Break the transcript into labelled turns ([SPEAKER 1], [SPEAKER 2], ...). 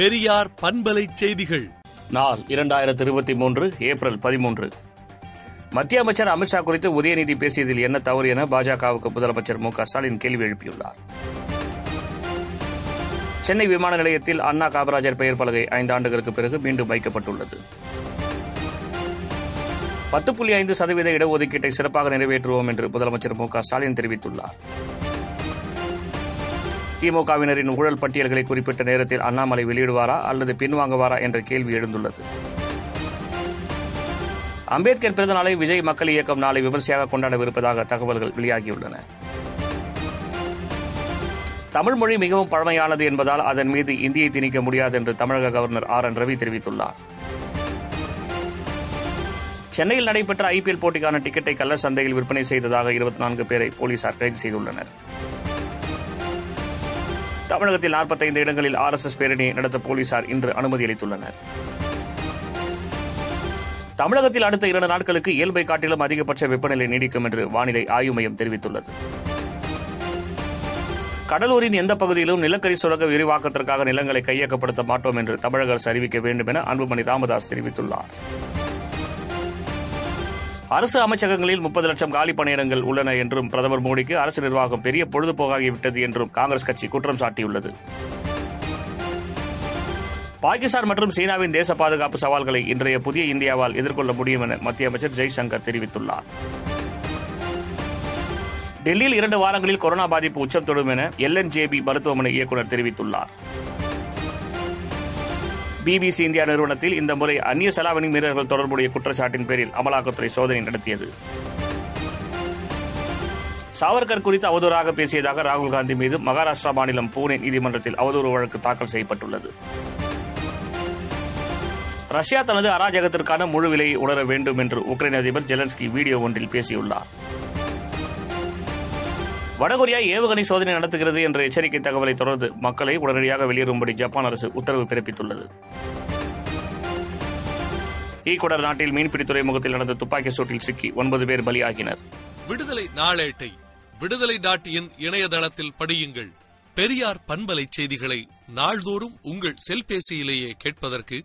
[SPEAKER 1] பெரியார் பண்பலை செய்திகள்.
[SPEAKER 2] நாள் இரண்டாயிரத்து இருபத்தி மூன்று ஏப்ரல் பதிமூன்று. மத்திய அமைச்சர் அமித்ஷா குறித்து உதயநிதி பேசியதில் என்ன தவறு என பாஜகவுக்கு முதலமைச்சர் மு ஸ்டாலின் கேள்வி எழுப்பியுள்ளார். சென்னை விமான நிலையத்தில் அண்ணா காமராஜர் பெயர் பலகை ஐந்து ஆண்டுகளுக்கு பிறகு மீண்டும் வைக்கப்பட்டுள்ளது. பத்து புள்ளி ஐந்து சதவீத இடஒதுக்கீட்டை சிறப்பாக நிறைவேற்றுவோம் என்று முதலமைச்சர் மு ஸ்டாலின் தெரிவித்துள்ளார். திமுகவினரின் ஊழல் பட்டியல்களை குறிப்பிட்ட நேரத்தில் அண்ணாமலை வெளியிடுவாரா அல்லது பின்வாங்குவாரா என்ற கேள்வி எழுந்துள்ளது. அம்பேத்கர் பிறந்த நாளை விஜய் மக்கள் இயக்கம் நாளை விமர்சையாக கொண்டாடவிருப்பதாக தகவல்கள் வெளியாகியுள்ளன. தமிழ் மொழி மிகவும் பழமையானது என்பதால் அதன் மீது இந்தியை திணிக்க முடியாது என்று தமிழக கவர்னர் ஆர் என் ரவி தெரிவித்துள்ளார். சென்னையில் நடைபெற்ற ஐபிஎல் போட்டிக்கான டிக்கெட்டை கள்ள சந்தையில் விற்பனை செய்ததாக இருபத்தி நான்கு பேரை போலீசார் கைது செய்துள்ளனர். தமிழகத்தில் 45 இடங்களில் ஆர்எஸ்எஸ் பேரணி நடத்த போலீசார் இன்று அனுமதி அளித்துள்ளனர். தமிழகத்தில் அடுத்த இரண்டு நாட்களுக்கு இயல்பை காட்டிலும் அதிகபட்ச வெப்பநிலை நீடிக்கும் என்று வானிலை ஆய்வு மையம் தெரிவித்துள்ளது. கடலூரின் எந்த பகுதியிலும் நிலக்கரி சுரங்க விரிவாக்கத்திற்காக நிலங்களை கையகப்படுத்த மாட்டோம் என்று தமிழக அரசு அறிவிக்க வேண்டும் என அன்புமணி ராமதாஸ் தெரிவித்துள்ளார். அரசு அமைச்சகங்களில் முப்பது லட்சம் காலி பணியிடங்கள் உள்ளன என்றும் பிரதமர் மோடிக்கு அரசு நிர்வாகம் பெரிய பொழுதுபோக்காகிவிட்டது என்றும் காங்கிரஸ் கட்சி குற்றம் சாட்டியுள்ளது. பாகிஸ்தான் மற்றும் சீனாவின் தேச பாதுகாப்பு சவால்களை இன்றைய புதிய இந்தியாவால் எதிர்கொள்ள முடியும் என மத்திய அமைச்சர் ஜெய்சங்கர் தெரிவித்துள்ளார். டெல்லியில் இரண்டு வாரங்களில் கொரோனா பாதிப்பு உச்சம் தொடும் என எல்என்ஜேபி மருத்துவமனை இயக்குநர் தெரிவித்துள்ளார். பிபிசி இந்தியா நிறுவனத்தில் இந்த முறை அந்நிய செலாவணி மீறல்கள் தொடர்புடைய குற்றச்சாட்டின் பேரில் அமலாக்கத்துறை சோதனை நடத்தியது. சாவர்கர் குறித்து அவதூறாக பேசியதாக ராகுல் காந்தி மீது மகாராஷ்டிரா மாநிலம் பூனே நீதிமன்றத்தில் அவதூறு வழக்கு தாக்கல் செய்யப்பட்டுள்ளது. ரஷ்யா தனது அராஜகத்திற்கான முழு விலையை உணர வேண்டும் என்று உக்ரைன் அதிபர் ஜெலன்ஸ்கி வீடியோ ஒன்றில் பேசியுள்ளார். வடகொரியா ஏவுகணை சோதனை நடத்துகிறது என்ற எச்சரிக்கை தகவலை தொடர்ந்து மக்களை உடனடியாக வெளியேறும்படி ஜப்பான் அரசு உத்தரவு பிறப்பித்துள்ளது. ஈக்குடர் நாட்டில் மீன்பிடி துறைமுகத்தில் நடந்த துப்பாக்கி சூட்டில் சிக்கி ஒன்பது பேர் பலியாகினர்.
[SPEAKER 1] விடுதலை நாளேட்டை விடுதலை டாட் இன் இணையதளத்தில் படியுங்கள். பெரியார் பண்பலை செய்திகளை நாள்தோறும் உங்கள் செல்பேசியிலேயே கேட்பதற்கு